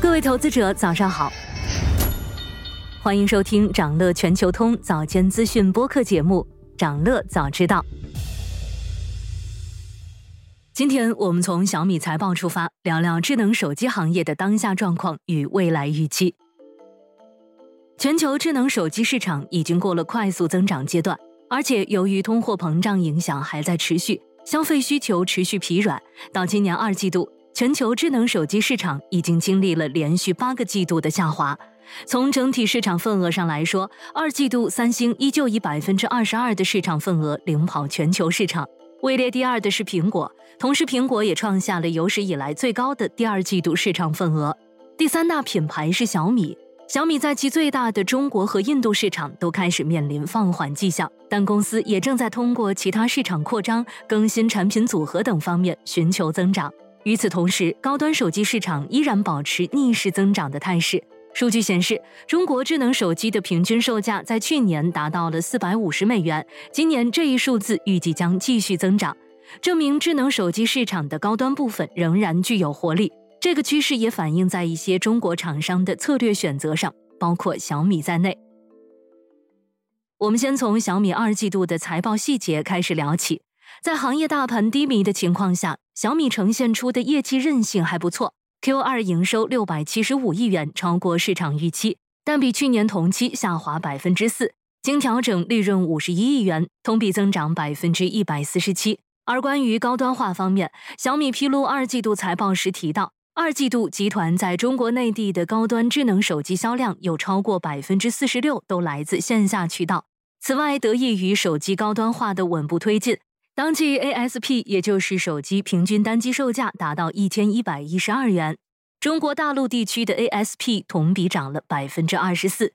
各位投资者，早上好，欢迎收听长乐全球通早间资讯播客节目《长乐早知道》。今天我们从小米财报出发，聊聊智能手机行业的当下状况与未来预期。全球智能手机市场已经过了快速增长阶段，而且由于通货膨胀影响还在持续，消费需求持续疲软。到今年二季度，全球智能手机市场已经经历了连续八个季度的下滑。从整体市场份额上来说，二季度三星依旧以百分之二十二的市场份额领跑全球市场。位列第二的是苹果，同时苹果也创下了有史以来最高的第二季度市场份额。第三大品牌是小米，小米在其最大的中国和印度市场都开始面临放缓迹象，但公司也正在通过其他市场扩张、更新产品组合等方面寻求增长。与此同时，高端手机市场依然保持逆势增长的态势。数据显示，中国智能手机的平均售价在去年达到了四百五十美元，今年这一数字预计将继续增长，证明智能手机市场的高端部分仍然具有活力。这个趋势也反映在一些中国厂商的策略选择上，包括小米在内。我们先从小米二季度的财报细节开始聊起，在行业大盘低迷的情况下，小米呈现出的业绩韧性还不错。Q 二营收六百七十五亿元，超过市场预期，但比去年同期下滑百分之四。经调整利润五十一亿元，同比增长百分之一百四十七。而关于高端化方面，小米披露二季度财报时提到，二季度集团在中国内地的高端智能手机销量有超过百分之四十六都来自线下渠道。此外，得益于手机高端化的稳步推进。当季 ASP，也就是手机平均单机售价达到一千一百一十二元。中国大陆地区的 ASP 同比涨了百分之二十四。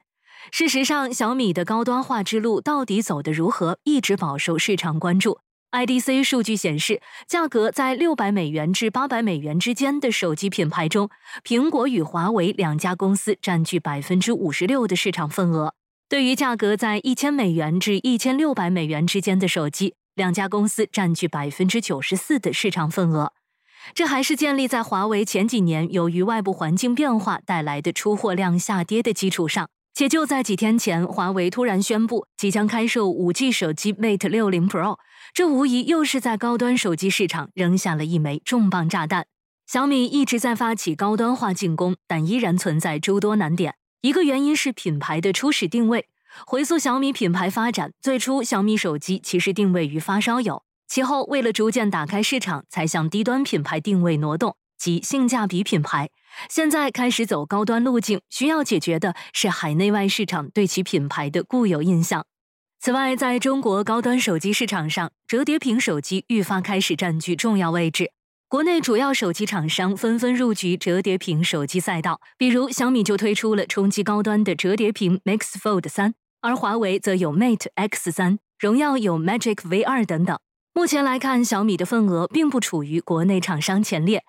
事实上，小米的高端化之路到底走得如何，一直饱受市场关注。IDC 数据显示，价格在六百美元至八百美元之间的手机品牌中，苹果与华为两家公司占据百分之五十六的市场份额。对于价格在一千美元至一千六百美元之间的手机，两家公司占据百分之九十四的市场份额，这还是建立在华为前几年由于外部环境变化带来的出货量下跌的基础上。且就在几天前，华为突然宣布即将开售五 G 手机 Mate 六零 Pro，这无疑又是在高端手机市场扔下了一枚重磅炸弹。小米一直在发起高端化进攻，但依然存在诸多难点。一个原因是品牌的初始定位。回溯小米品牌发展，最初小米手机其实定位于发烧友，其后为了逐渐打开市场，才向低端品牌定位挪动，即性价比品牌。现在开始走高端路径，需要解决的是海内外市场对其品牌的固有印象。此外，在中国高端手机市场上，折叠屏手机愈发开始占据重要位置。国内主要手机厂商纷纷入局折叠屏手机赛道，比如小米就推出了冲击高端的折叠屏 Mix Fold 三。而华为则有 Mate X 三，荣耀有 Magic V 二等等。目前来看，小米的份额并不处于国内厂商前列。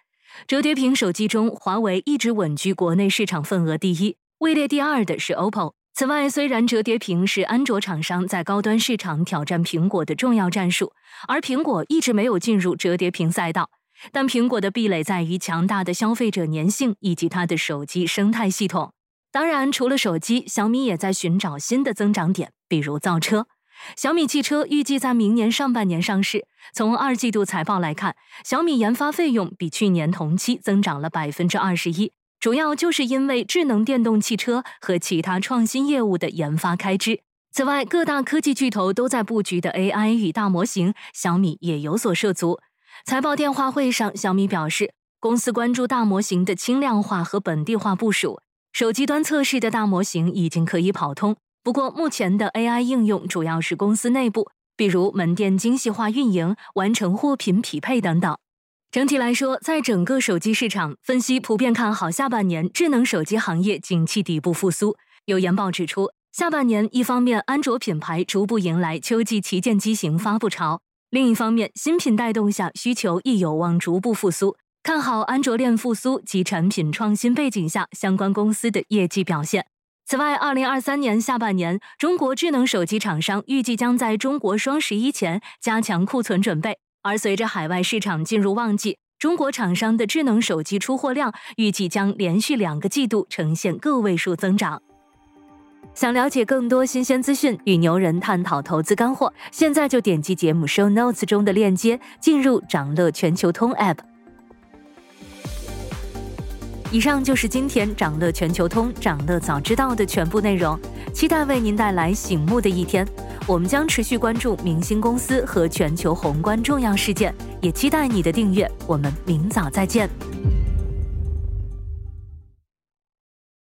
折叠屏手机中，华为一直稳居国内市场份额第一，位列第二的是 OPPO。此外，虽然折叠屏是安卓厂商在高端市场挑战苹果的重要战术，而苹果一直没有进入折叠屏赛道，但苹果的壁垒在于强大的消费者粘性以及它的手机生态系统。当然，除了手机，小米也在寻找新的增长点，比如造车。小米汽车预计在明年上半年上市。从二季度财报来看，小米研发费用比去年同期增长了百分之二十一，主要就是因为智能电动汽车和其他创新业务的研发开支。此外，各大科技巨头都在布局的 AI 与大模型，小米也有所涉足。财报电话会上，小米表示，公司关注大模型的轻量化和本地化部署。手机端测试的大模型已经可以跑通，不过目前的 AI 应用主要是公司内部，比如门店精细化运营、完成货品匹配等等。整体来说，在整个手机市场，分析普遍看好下半年智能手机行业景气底部复苏。有研报指出，下半年一方面安卓品牌逐步迎来秋季旗舰机型发布潮，另一方面新品带动下需求亦有望逐步复苏。看好安卓链复苏及产品创新背景下相关公司的业绩表现。此外，二零二三年下半年，中国智能手机厂商预计将在中国双十一前加强库存准备，而随着海外市场进入旺季，中国厂商的智能手机出货量预计将连续两个季度呈现个位数增长。想了解更多新鲜资讯，与牛人探讨投资干货，现在就点击节目 show notes 中的链接，进入掌乐全球通 app。以上就是今天掌乐全球通、掌乐早知道的全部内容，期待为您带来醒目的一天。我们将持续关注明星公司和全球宏观重要事件，也期待你的订阅。我们明早再见。